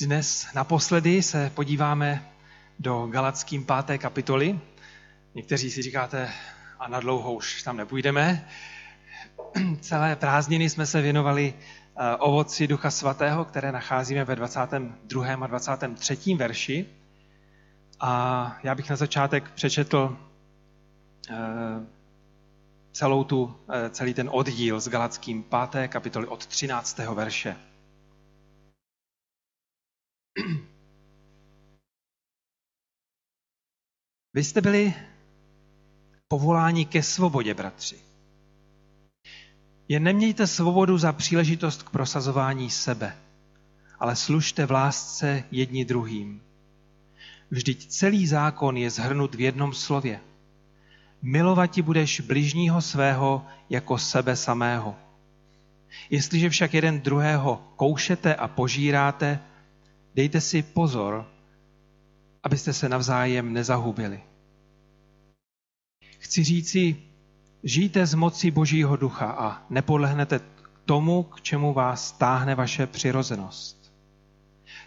Dnes naposledy se podíváme do Galackým páté kapitoly. Někteří si říkáte, a na dlouho už tam nepůjdeme. Celé prázdniny jsme se věnovali eh, ovoci Ducha Svatého, které nacházíme ve 22. a 23. verši. A já bych na začátek přečetl eh, celou tu, eh, celý ten oddíl s Galackým páté kapitoly od 13. verše. Vy jste byli povoláni ke svobodě, bratři. Jen nemějte svobodu za příležitost k prosazování sebe, ale služte v lásce jedni druhým. Vždyť celý zákon je zhrnut v jednom slově. Milovati budeš bližního svého jako sebe samého. Jestliže však jeden druhého koušete a požíráte, dejte si pozor, abyste se navzájem nezahubili. Chci říci, žijte z moci Božího ducha a nepodlehnete tomu, k čemu vás táhne vaše přirozenost.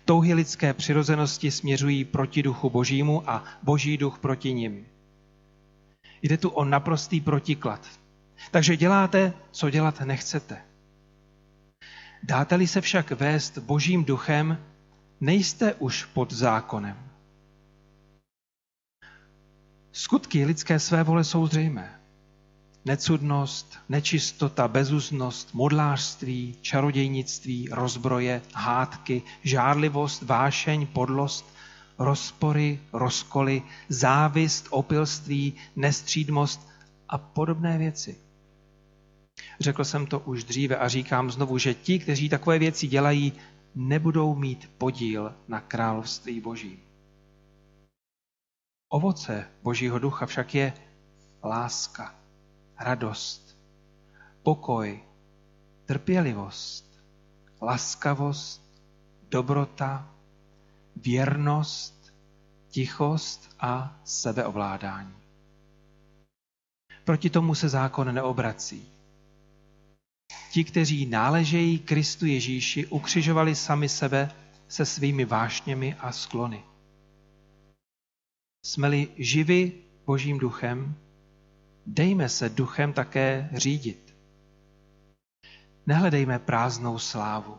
Touhy lidské přirozenosti směřují proti duchu Božímu a Boží duch proti nim. Jde tu o naprostý protiklad. Takže děláte, co dělat nechcete. Dáte-li se však vést Božím duchem, nejste už pod zákonem. Skutky lidské své vole jsou zřejmé. Necudnost, nečistota, bezuznost, modlářství, čarodějnictví, rozbroje, hádky, žárlivost, vášeň, podlost, rozpory, rozkoly, závist, opilství, nestřídmost a podobné věci. Řekl jsem to už dříve a říkám znovu, že ti, kteří takové věci dělají, nebudou mít podíl na království Božím. Ovoce Božího ducha však je láska, radost, pokoj, trpělivost, laskavost, dobrota, věrnost, tichost a sebeovládání. Proti tomu se zákon neobrací. Ti, kteří náležejí Kristu Ježíši, ukřižovali sami sebe se svými vášněmi a sklony. Jsme-li živi Božím duchem, dejme se duchem také řídit. Nehledejme prázdnou slávu.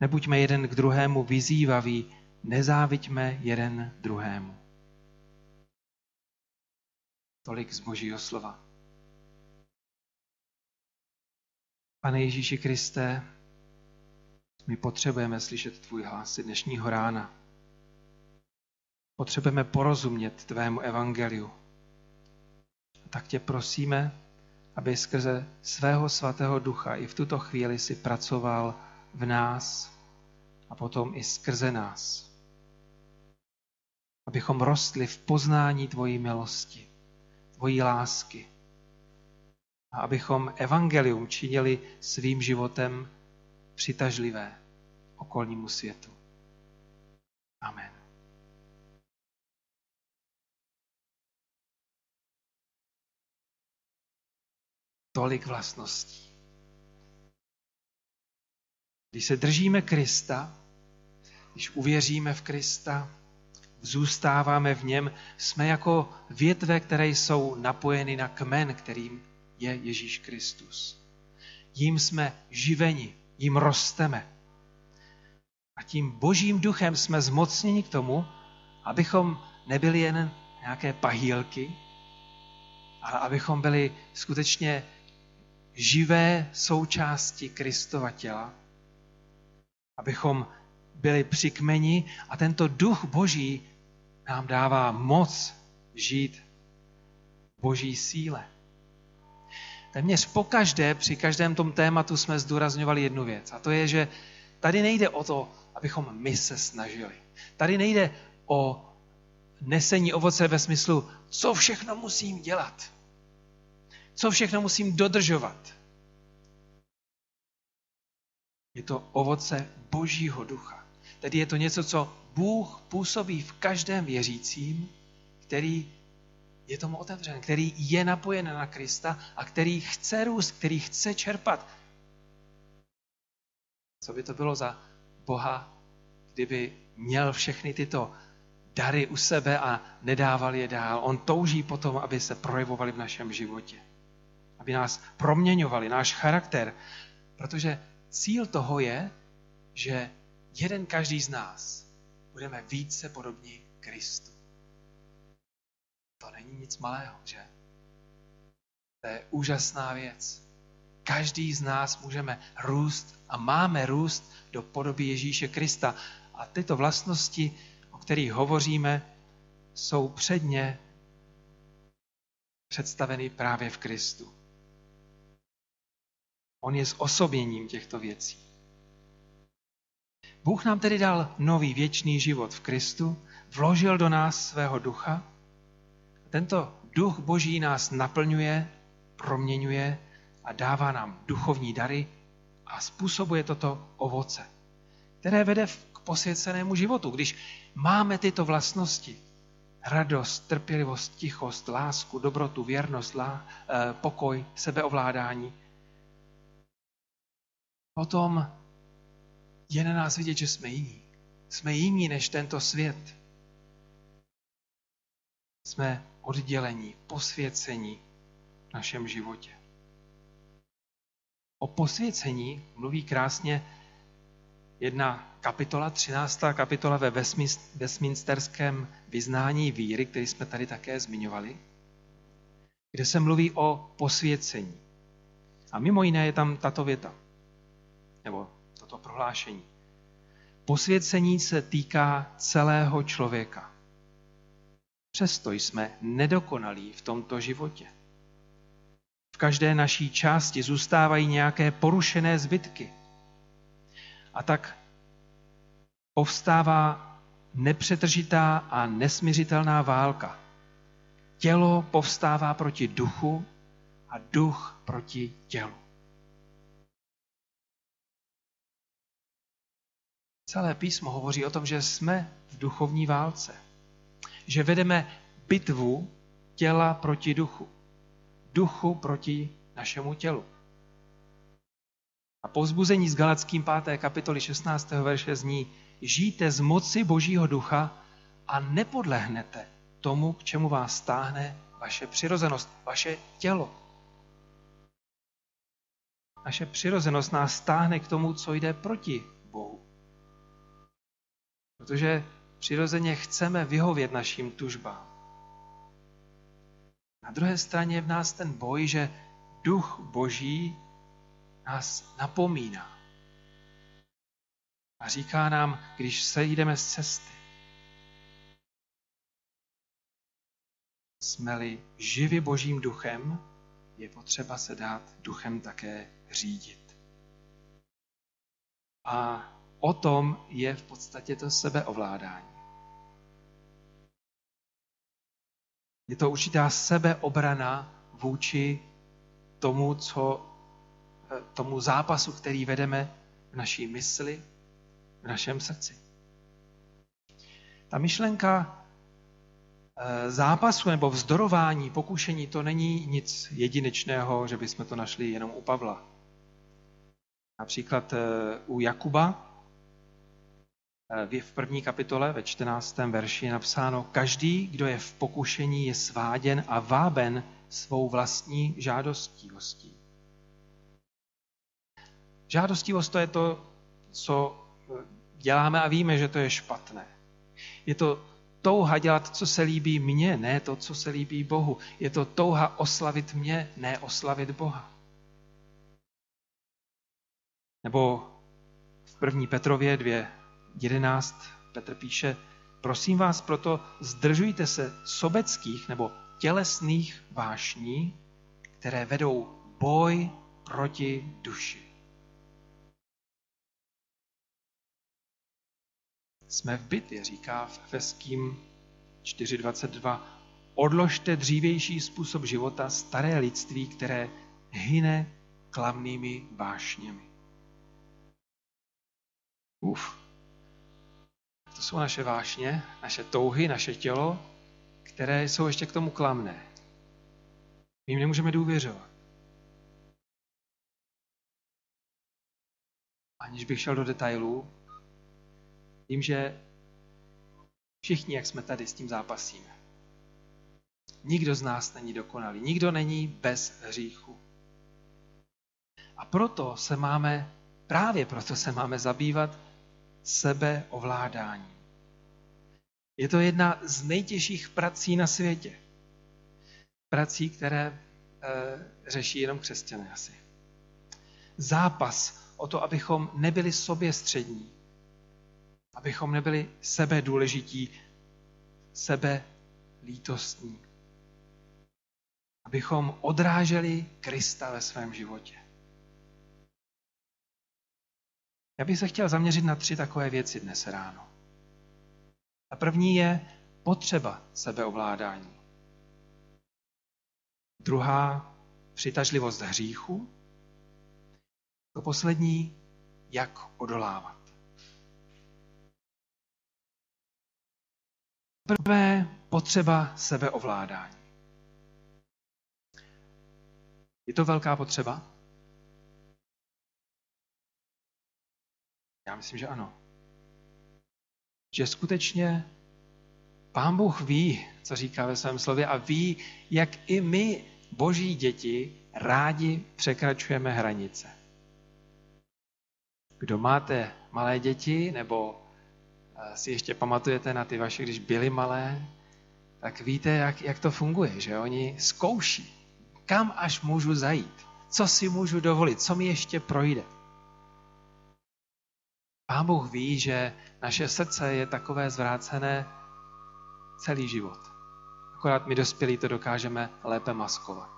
Nebuďme jeden k druhému vyzývaví, nezáviďme jeden druhému. Tolik z Božího slova. Pane Ježíši Kriste, my potřebujeme slyšet tvůj hlas dnešního rána. Potřebujeme porozumět tvému evangeliu. A tak tě prosíme, aby skrze svého svatého ducha i v tuto chvíli si pracoval v nás a potom i skrze nás. Abychom rostli v poznání tvojí milosti, tvojí lásky. A abychom evangelium činili svým životem přitažlivé okolnímu světu. Amen. Tolik vlastností. Když se držíme Krista, když uvěříme v Krista, zůstáváme v něm, jsme jako větve, které jsou napojeny na kmen, kterým je Ježíš Kristus. Jím jsme živeni, jím rosteme. A tím božím duchem jsme zmocněni k tomu, abychom nebyli jen nějaké pahýlky, ale abychom byli skutečně živé součásti Kristova těla, abychom byli přikmeni a tento duch boží nám dává moc žít boží síle. Téměř pokaždé, při každém tom tématu jsme zdůrazňovali jednu věc a to je, že tady nejde o to, abychom my se snažili. Tady nejde o nesení ovoce ve smyslu, co všechno musím dělat co všechno musím dodržovat. Je to ovoce Božího ducha. Tedy je to něco, co Bůh působí v každém věřícím, který je tomu otevřen, který je napojen na Krista a který chce růst, který chce čerpat. Co by to bylo za Boha, kdyby měl všechny tyto dary u sebe a nedával je dál. On touží potom, aby se projevovali v našem životě. Aby nás proměňovali, náš charakter. Protože cíl toho je, že jeden každý z nás budeme více podobní Kristu. To není nic malého, že? To je úžasná věc. Každý z nás můžeme růst a máme růst do podoby Ježíše Krista. A tyto vlastnosti, o kterých hovoříme, jsou předně představeny právě v Kristu. On je s osoběním těchto věcí. Bůh nám tedy dal nový věčný život v Kristu, vložil do nás svého ducha. Tento duch Boží nás naplňuje, proměňuje a dává nám duchovní dary a způsobuje toto ovoce, které vede k posvěcenému životu. Když máme tyto vlastnosti, radost, trpělivost, tichost, lásku, dobrotu, věrnost, eh, pokoj, sebeovládání, potom je na nás vidět, že jsme jiní. Jsme jiní než tento svět. Jsme oddělení, posvěcení v našem životě. O posvěcení mluví krásně jedna kapitola, 13. kapitola ve Westminsterském vyznání víry, který jsme tady také zmiňovali, kde se mluví o posvěcení. A mimo jiné je tam tato věta, nebo toto prohlášení. Posvěcení se týká celého člověka. Přesto jsme nedokonalí v tomto životě. V každé naší části zůstávají nějaké porušené zbytky. A tak povstává nepřetržitá a nesměřitelná válka. Tělo povstává proti duchu a duch proti tělu. Celé písmo hovoří o tom, že jsme v duchovní válce. Že vedeme bitvu těla proti duchu. Duchu proti našemu tělu. A povzbuzení z Galackým 5. kapitoly 16. verše zní Žijte z moci Božího ducha a nepodlehnete tomu, k čemu vás stáhne vaše přirozenost, vaše tělo. Naše přirozenost nás stáhne k tomu, co jde proti Bohu. Protože přirozeně chceme vyhovět našim tužbám. Na druhé straně je v nás ten boj, že duch boží nás napomíná. A říká nám, když se jdeme z cesty, jsme-li živi božím duchem, je potřeba se dát duchem také řídit. A o tom je v podstatě to sebeovládání. Je to určitá sebeobrana vůči tomu, co, eh, tomu zápasu, který vedeme v naší mysli, v našem srdci. Ta myšlenka eh, zápasu nebo vzdorování, pokušení, to není nic jedinečného, že bychom to našli jenom u Pavla. Například eh, u Jakuba v první kapitole ve 14. verši je napsáno, každý, kdo je v pokušení, je sváděn a váben svou vlastní žádostivostí. Žádostivost to je to, co děláme a víme, že to je špatné. Je to touha dělat, co se líbí mně, ne to, co se líbí Bohu. Je to touha oslavit mě, ne oslavit Boha. Nebo v první Petrově 2, 11 Petr píše, prosím vás proto, zdržujte se sobeckých nebo tělesných vášní, které vedou boj proti duši. Jsme v bitvě, říká v Efeským 4.22. Odložte dřívější způsob života, staré lidství, které hyne klavnými vášněmi. Uf, jsou naše vášně, naše touhy, naše tělo, které jsou ještě k tomu klamné. My jim nemůžeme důvěřovat. Aniž bych šel do detailů, Vím, že všichni, jak jsme tady, s tím zápasíme. Nikdo z nás není dokonalý, nikdo není bez hříchu. A proto se máme, právě proto se máme zabývat sebeovládání. Je to jedna z nejtěžších prací na světě. Prací, které e, řeší jenom křesťané asi. Zápas o to, abychom nebyli sobě střední, abychom nebyli sebe důležití, sebe lítostní, abychom odráželi Krista ve svém životě. Já bych se chtěl zaměřit na tři takové věci dnes ráno. A první je potřeba sebeovládání. Druhá přitažlivost hříchu. To poslední, jak odolávat. Prvé potřeba sebeovládání. Je to velká potřeba? Já myslím, že ano. Že skutečně Pán Bůh ví, co říká ve svém slově a ví, jak i my, boží děti, rádi překračujeme hranice. Kdo máte malé děti, nebo eh, si ještě pamatujete na ty vaše, když byly malé, tak víte, jak, jak to funguje, že oni zkouší, kam až můžu zajít, co si můžu dovolit, co mi ještě projde. Pán Bůh ví, že naše srdce je takové zvrácené celý život. Akorát my dospělí to dokážeme lépe maskovat.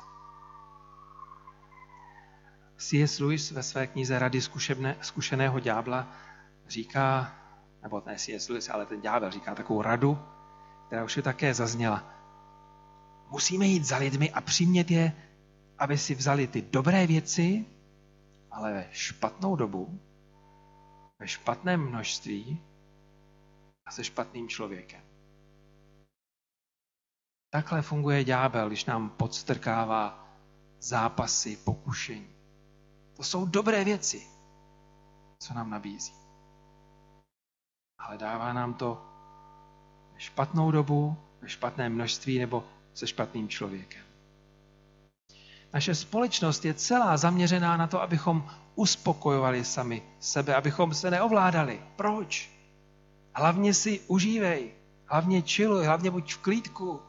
C.S. Lewis ve své knize Rady zkušené, zkušeného ďábla říká, nebo ne C.S. Lewis, ale ten ďábel říká takovou radu, která už je také zazněla. Musíme jít za lidmi a přimět je, aby si vzali ty dobré věci, ale ve špatnou dobu ve špatném množství a se špatným člověkem. Takhle funguje ďábel, když nám podstrkává zápasy, pokušení. To jsou dobré věci, co nám nabízí. Ale dává nám to ve špatnou dobu, ve špatném množství nebo se špatným člověkem. Naše společnost je celá zaměřená na to, abychom uspokojovali sami sebe, abychom se neovládali. Proč? Hlavně si užívej, hlavně čiluj, hlavně buď v klídku.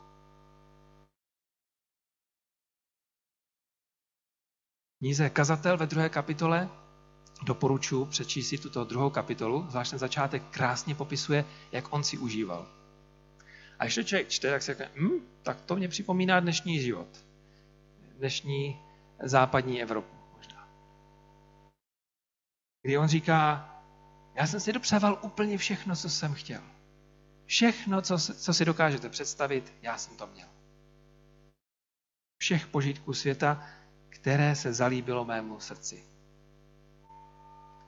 Níze Kazatel ve druhé kapitole doporučuji přečíst si tuto druhou kapitolu, zvlášť ten začátek krásně popisuje, jak on si užíval. A ještě člověk čte, tak si řekne, hm, tak to mě připomíná dnešní život. Dnešní západní Evropu kdy on říká, já jsem si dopřával úplně všechno, co jsem chtěl. Všechno, co, co si dokážete představit, já jsem to měl. Všech požitků světa, které se zalíbilo mému srdci.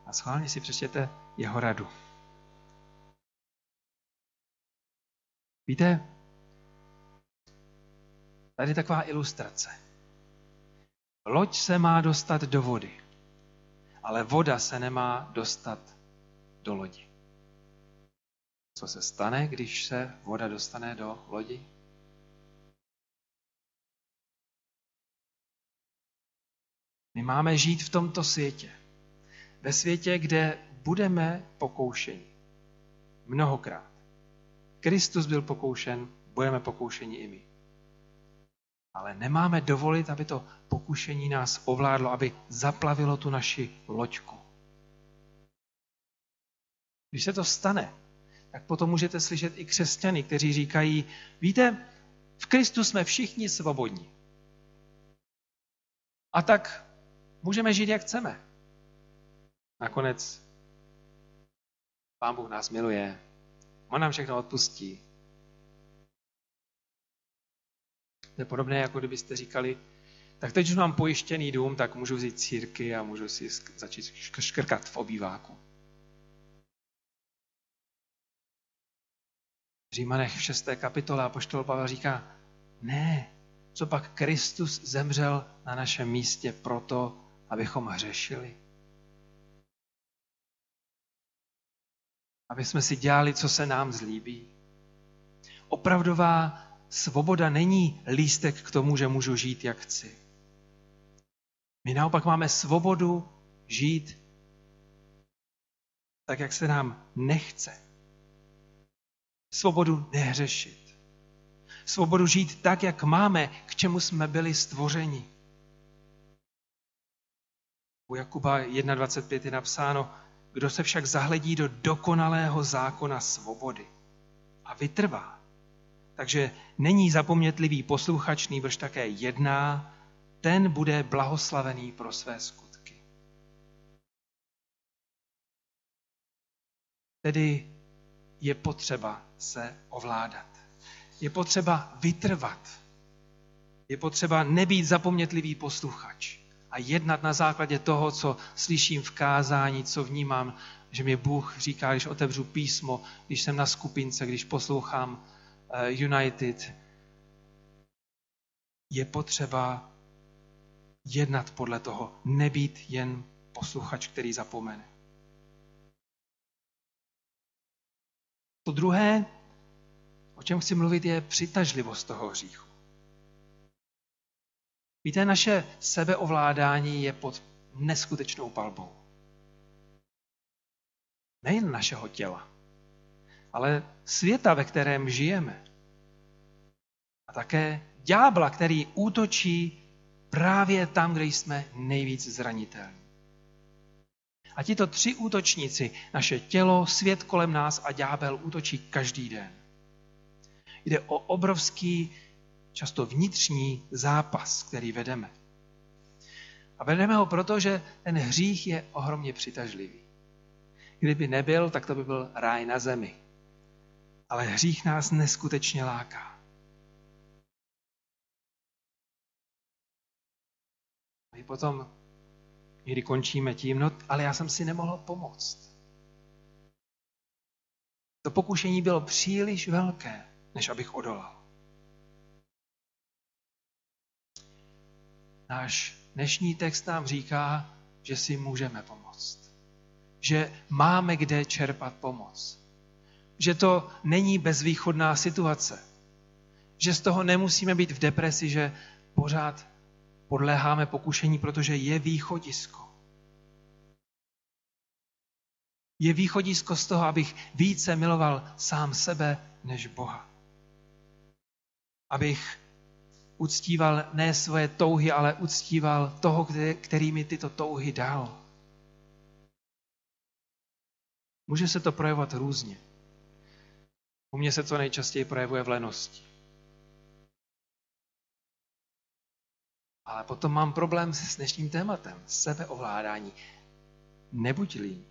A schválně si přečtěte jeho radu. Víte, tady je taková ilustrace. Loď se má dostat do vody ale voda se nemá dostat do lodi. Co se stane, když se voda dostane do lodi? My máme žít v tomto světě. Ve světě, kde budeme pokoušeni. Mnohokrát. Kristus byl pokoušen, budeme pokoušeni i my. Ale nemáme dovolit, aby to pokušení nás ovládlo, aby zaplavilo tu naši loďku. Když se to stane, tak potom můžete slyšet i křesťany, kteří říkají, víte, v Kristu jsme všichni svobodní. A tak můžeme žít, jak chceme. Nakonec Pán Bůh nás miluje, On nám všechno odpustí, To je podobné, jako kdybyste říkali, tak teď už mám pojištěný dům, tak můžu vzít círky a můžu si začít škrkat v obýváku. V Římanech v 6. kapitole apoštol Pavel říká, ne, co pak Kristus zemřel na našem místě proto, abychom hřešili. Aby jsme si dělali, co se nám zlíbí. Opravdová svoboda není lístek k tomu, že můžu žít, jak chci. My naopak máme svobodu žít tak, jak se nám nechce. Svobodu nehřešit. Svobodu žít tak, jak máme, k čemu jsme byli stvořeni. U Jakuba 1.25 je napsáno, kdo se však zahledí do dokonalého zákona svobody a vytrvá. Takže není zapomnětlivý posluchač, nýbrž také jedná, ten bude blahoslavený pro své skutky. Tedy je potřeba se ovládat. Je potřeba vytrvat. Je potřeba nebýt zapomnětlivý posluchač a jednat na základě toho, co slyším v kázání, co vnímám, že mě Bůh říká, když otevřu písmo, když jsem na skupince, když poslouchám United. Je potřeba jednat podle toho, nebýt jen posluchač, který zapomene. To druhé, o čem chci mluvit, je přitažlivost toho hříchu. Víte, naše sebeovládání je pod neskutečnou palbou. Nejen našeho těla, ale světa, ve kterém žijeme. A také ďábla, který útočí právě tam, kde jsme nejvíc zranitelní. A tito tři útočníci, naše tělo, svět kolem nás a ďábel útočí každý den. Jde o obrovský, často vnitřní zápas, který vedeme. A vedeme ho proto, že ten hřích je ohromně přitažlivý. Kdyby nebyl, tak to by byl ráj na zemi. Ale hřích nás neskutečně láká. My potom někdy končíme tím, no ale já jsem si nemohl pomoct. To pokušení bylo příliš velké, než abych odolal. Náš dnešní text nám říká, že si můžeme pomoct. Že máme kde čerpat pomoc. Že to není bezvýchodná situace. Že z toho nemusíme být v depresi, že pořád podléháme pokušení, protože je východisko. Je východisko z toho, abych více miloval sám sebe než Boha. Abych uctíval ne svoje touhy, ale uctíval toho, který mi tyto touhy dal. Může se to projevovat různě. U mě se to nejčastěji projevuje v lenosti. Ale potom mám problém s dnešním tématem, sebeovládání. Nebuď líný.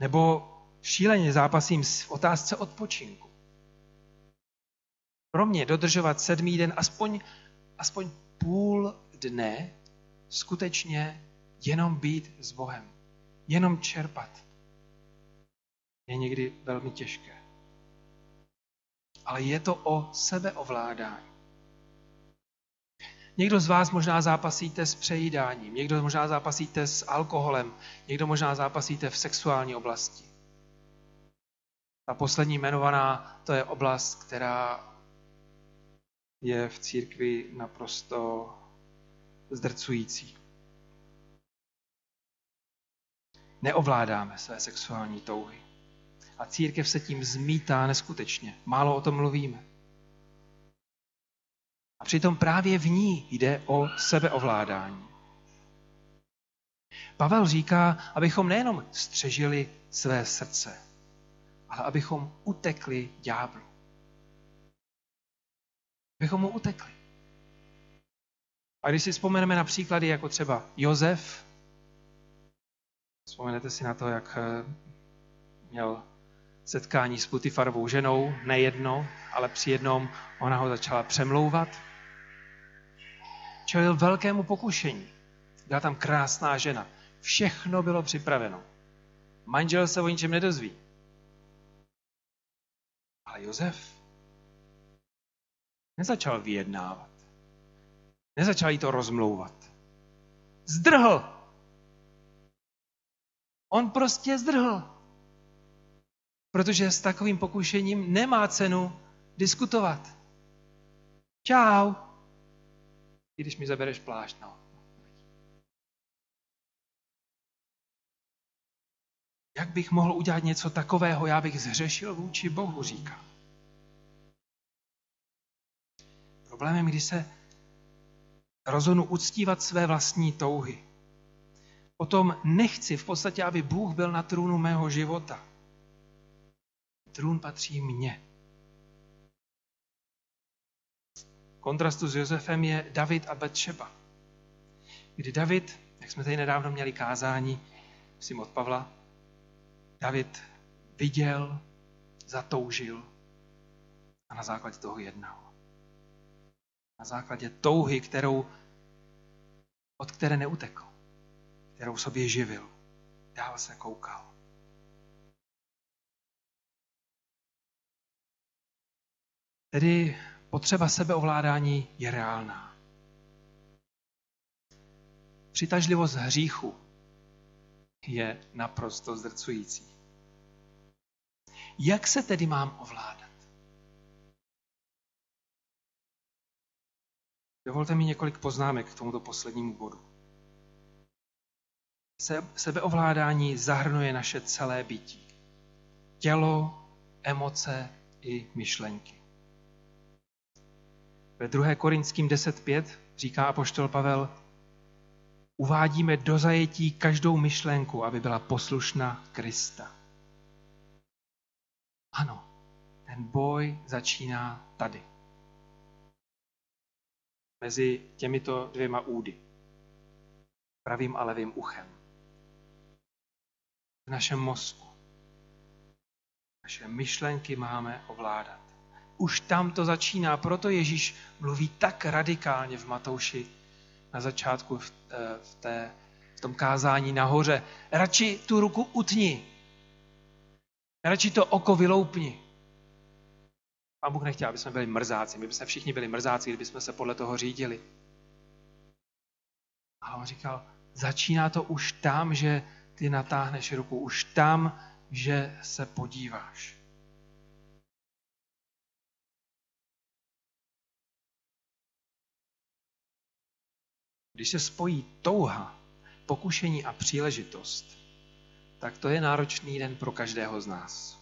Nebo šíleně zápasím v otázce odpočinku. Pro mě dodržovat sedmý den aspoň, aspoň půl dne skutečně jenom být s Bohem. Jenom čerpat. Je někdy velmi těžké. Ale je to o sebeovládání. Někdo z vás možná zápasíte s přejídáním, někdo možná zápasíte s alkoholem, někdo možná zápasíte v sexuální oblasti. Ta poslední jmenovaná, to je oblast, která je v církvi naprosto zdrcující. Neovládáme své sexuální touhy. A církev se tím zmítá neskutečně. Málo o tom mluvíme. A přitom právě v ní jde o sebeovládání. Pavel říká, abychom nejenom střežili své srdce, ale abychom utekli ďáblu. Abychom mu utekli. A když si vzpomeneme na příklady jako třeba Jozef, vzpomenete si na to, jak eh, měl setkání s Putifarovou ženou, nejedno, ale při jednom ona ho začala přemlouvat. Čelil velkému pokušení. Byla tam krásná žena. Všechno bylo připraveno. Manžel se o ničem nedozví. Ale Josef nezačal vyjednávat. Nezačal jí to rozmlouvat. Zdrhl. On prostě zdrhl. Protože s takovým pokušením nemá cenu diskutovat. Čau. I když mi zabereš plášť, no. Jak bych mohl udělat něco takového, já bych zhřešil vůči Bohu, říká. Problémem, když se rozhodnu uctívat své vlastní touhy. Potom nechci v podstatě, aby Bůh byl na trůnu mého života. Trůn patří mně. V kontrastu s Josefem je David a Betšeba. Kdy David, jak jsme tady nedávno měli kázání, myslím od Pavla, David viděl, zatoužil a na základě toho jednal. Na základě touhy, kterou, od které neutekl, kterou sobě živil. Dál se koukal. Tedy potřeba sebeovládání je reálná. Přitažlivost hříchu je naprosto zdrcující. Jak se tedy mám ovládat? Dovolte mi několik poznámek k tomuto poslednímu bodu. Sebeovládání zahrnuje naše celé bytí. Tělo, emoce i myšlenky. Ve 2. Korinským 10.5 říká apoštol Pavel, uvádíme do zajetí každou myšlenku, aby byla poslušná Krista. Ano, ten boj začíná tady. Mezi těmito dvěma údy. Pravým a levým uchem. V našem mozku. Naše myšlenky máme ovládat. Už tam to začíná, proto Ježíš mluví tak radikálně v Matouši na začátku v, eh, v, té, v tom kázání nahoře. Radši tu ruku utni. Radši to oko vyloupni. A Bůh nechtěl, aby jsme byli mrzáci. My bychom všichni byli mrzáci, kdyby jsme se podle toho řídili. A on říkal, začíná to už tam, že ty natáhneš ruku. Už tam, že se podíváš. Když se spojí touha, pokušení a příležitost, tak to je náročný den pro každého z nás.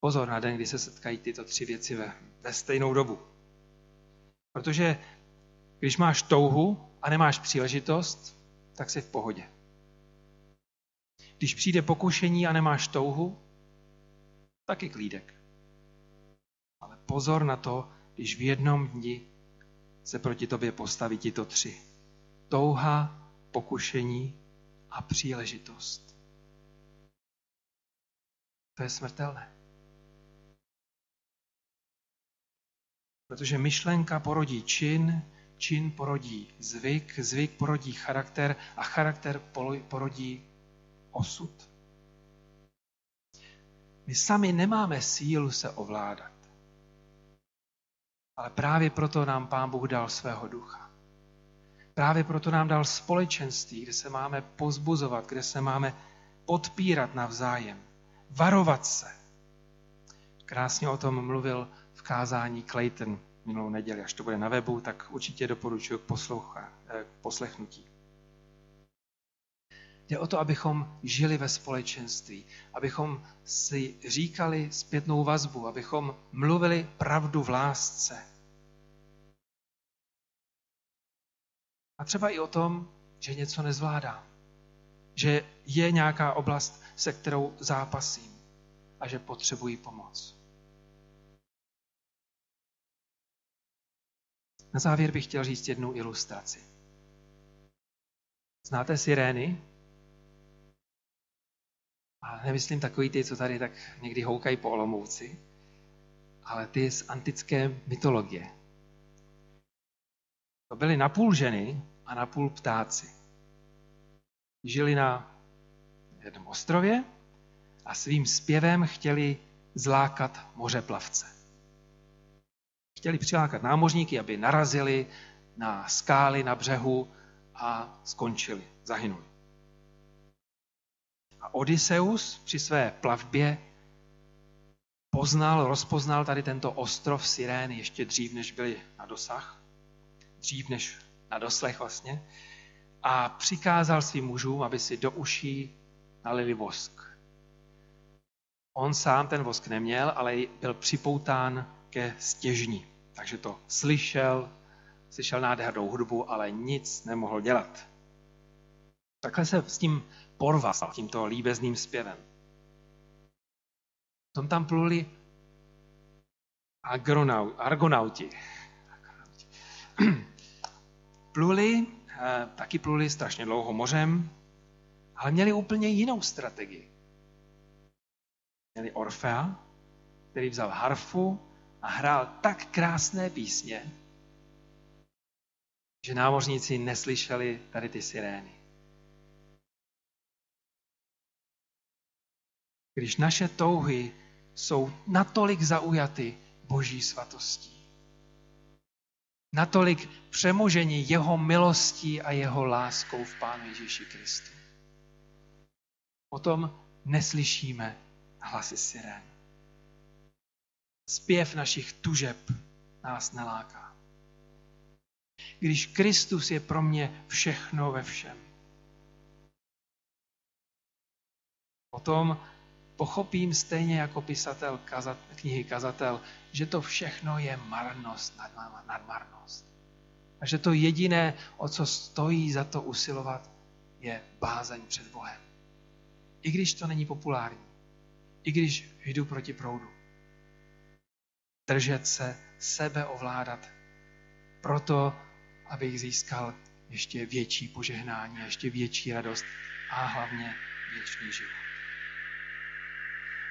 Pozor na den, kdy se setkají tyto tři věci ve, ve stejnou dobu. Protože když máš touhu a nemáš příležitost, tak jsi v pohodě. Když přijde pokušení a nemáš touhu, taky klídek. Ale pozor na to, když v jednom dni se proti tobě postaví tito tři. Touha, pokušení a příležitost. To je smrtelné. Protože myšlenka porodí čin, čin porodí zvyk, zvyk porodí charakter a charakter porodí osud. My sami nemáme sílu se ovládat. Ale právě proto nám Pán Bůh dal svého ducha. Právě proto nám dal společenství, kde se máme pozbuzovat, kde se máme podpírat navzájem, varovat se. Krásně o tom mluvil v kázání Clayton minulou neděli. Až to bude na webu, tak určitě doporučuji k, posloucha, eh, k poslechnutí. Jde o to, abychom žili ve společenství, abychom si říkali zpětnou vazbu, abychom mluvili pravdu v lásce. A třeba i o tom, že něco nezvládám, že je nějaká oblast, se kterou zápasím a že potřebuji pomoc. Na závěr bych chtěl říct jednu ilustraci. Znáte sirény? A nemyslím takový ty, co tady tak někdy houkají po Olomouci, ale ty z antické mytologie. To byly napůl ženy a napůl ptáci. Žili na jednom ostrově a svým zpěvem chtěli zlákat mořeplavce. Chtěli přilákat námořníky, aby narazili na skály na břehu a skončili, zahynuli. Odysseus při své plavbě poznal, rozpoznal tady tento ostrov Sirény ještě dřív, než byli na dosah, dřív než na doslech vlastně, a přikázal svým mužům, aby si do uší nalili vosk. On sám ten vosk neměl, ale byl připoután ke stěžni. Takže to slyšel, slyšel nádhernou hudbu, ale nic nemohl dělat. Takhle se s tím porval, tímto líbezným zpěvem. Tom tam pluli argonauti. pluli, eh, taky pluli strašně dlouho mořem, ale měli úplně jinou strategii. Měli Orfea, který vzal harfu a hrál tak krásné písně, že námořníci neslyšeli tady ty sirény. Když naše touhy jsou natolik zaujaty boží svatostí, natolik přemožení jeho milostí a jeho láskou v Pánu Ježíši Kristu. Potom neslyšíme hlasy sirén. Zpěv našich tužeb nás neláká. Když Kristus je pro mě všechno ve všem. Potom pochopím stejně jako pisatel kazat, knihy Kazatel, že to všechno je marnost nad, nad marnost. A že to jediné, o co stojí za to usilovat, je bázeň před Bohem. I když to není populární. I když jdu proti proudu. Držet se, sebe ovládat. Proto, abych získal ještě větší požehnání, ještě větší radost a hlavně věčný život.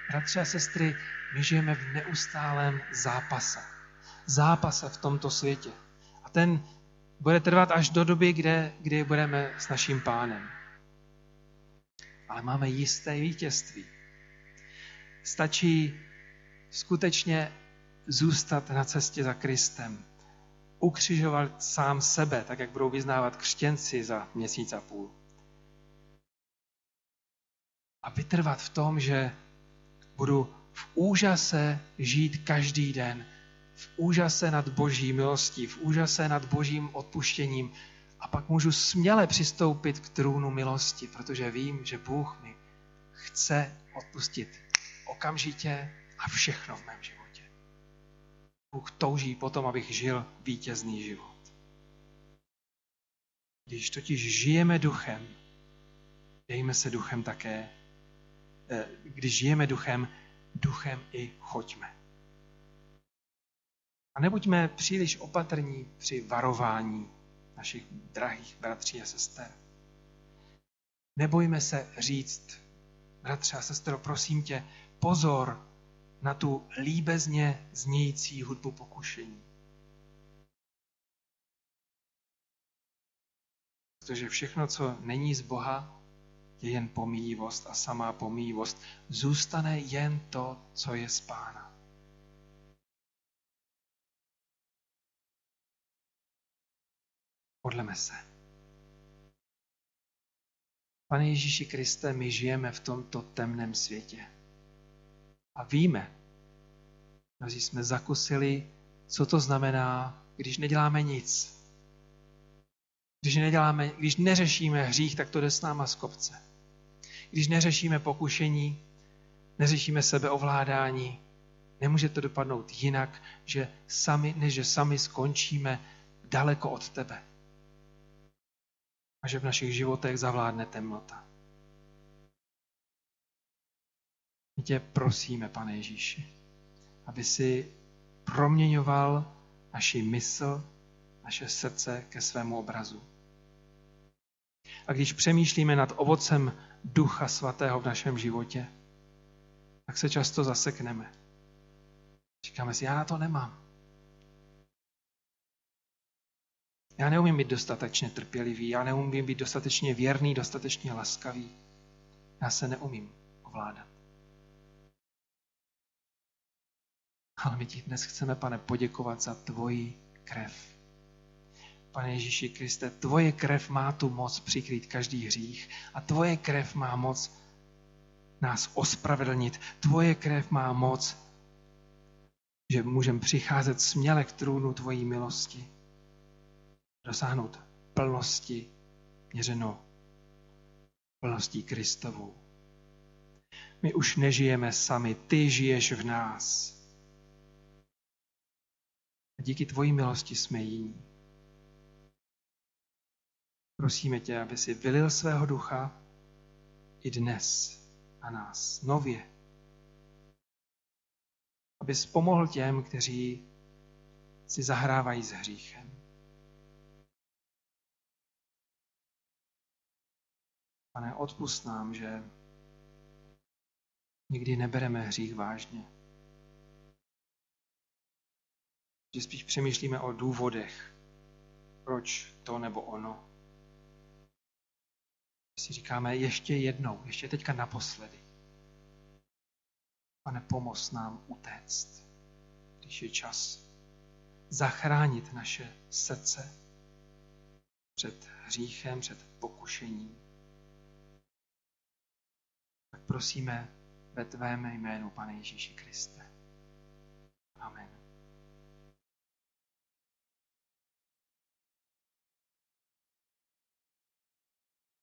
Bratři a sestry, my žijeme v neustálém zápase. Zápase v tomto světě. A ten bude trvat až do doby, kde, kdy budeme s naším pánem. Ale máme jisté vítězství. Stačí skutečně zůstat na cestě za Kristem. Ukřižovat sám sebe, tak jak budou vyznávat křtěnci za měsíc a půl. A vytrvat v tom, že budu v úžase žít každý den, v úžase nad boží milostí, v úžase nad božím odpuštěním a pak můžu směle přistoupit k trůnu milosti, protože vím, že Bůh mi chce odpustit okamžitě a všechno v mém životě. Bůh touží potom, abych žil vítězný život. Když totiž žijeme duchem, dejme se duchem také když žijeme duchem, duchem i choďme. A nebuďme příliš opatrní při varování našich drahých bratří a sester. Nebojme se říct, bratře a sestro, prosím tě, pozor na tu líbezně znějící hudbu pokušení. Protože všechno, co není z Boha, je jen pomíjivost a samá pomíjivost. Zůstane jen to, co je z Pána. Podleme se. Pane Ježíši Kriste, my žijeme v tomto temném světě. A víme, mnozí jsme zakusili, co to znamená, když neděláme nic. Když, neděláme, když neřešíme hřích, tak to jde s náma z kopce když neřešíme pokušení, neřešíme sebeovládání, nemůže to dopadnout jinak, že sami, než že sami skončíme daleko od tebe. A že v našich životech zavládne temnota. My tě prosíme, pane Ježíši, aby si proměňoval naši mysl, naše srdce ke svému obrazu. A když přemýšlíme nad ovocem Ducha Svatého v našem životě, tak se často zasekneme. Říkáme si, já na to nemám. Já neumím být dostatečně trpělivý, já neumím být dostatečně věrný, dostatečně laskavý. Já se neumím ovládat. Ale my ti dnes chceme, pane, poděkovat za tvoji krev Pane Ježíši Kriste, tvoje krev má tu moc přikrýt každý hřích a tvoje krev má moc nás ospravedlnit. Tvoje krev má moc, že můžeme přicházet směle k trůnu Tvojí milosti. Dosáhnout plnosti měřeno plností Kristovou. My už nežijeme sami, ty žiješ v nás. A díky tvojí milosti jsme jiní. Prosíme tě, aby si vylil svého ducha i dnes na nás, nově. Aby pomohl těm, kteří si zahrávají s hříchem. Pane, odpust nám, že nikdy nebereme hřích vážně. Že spíš přemýšlíme o důvodech, proč to nebo ono. Si říkáme ještě jednou, ještě teďka naposledy. Pane, pomoz nám utéct, když je čas zachránit naše srdce před hříchem, před pokušením. Tak prosíme ve tvém jménu, Pane Ježíši Kriste.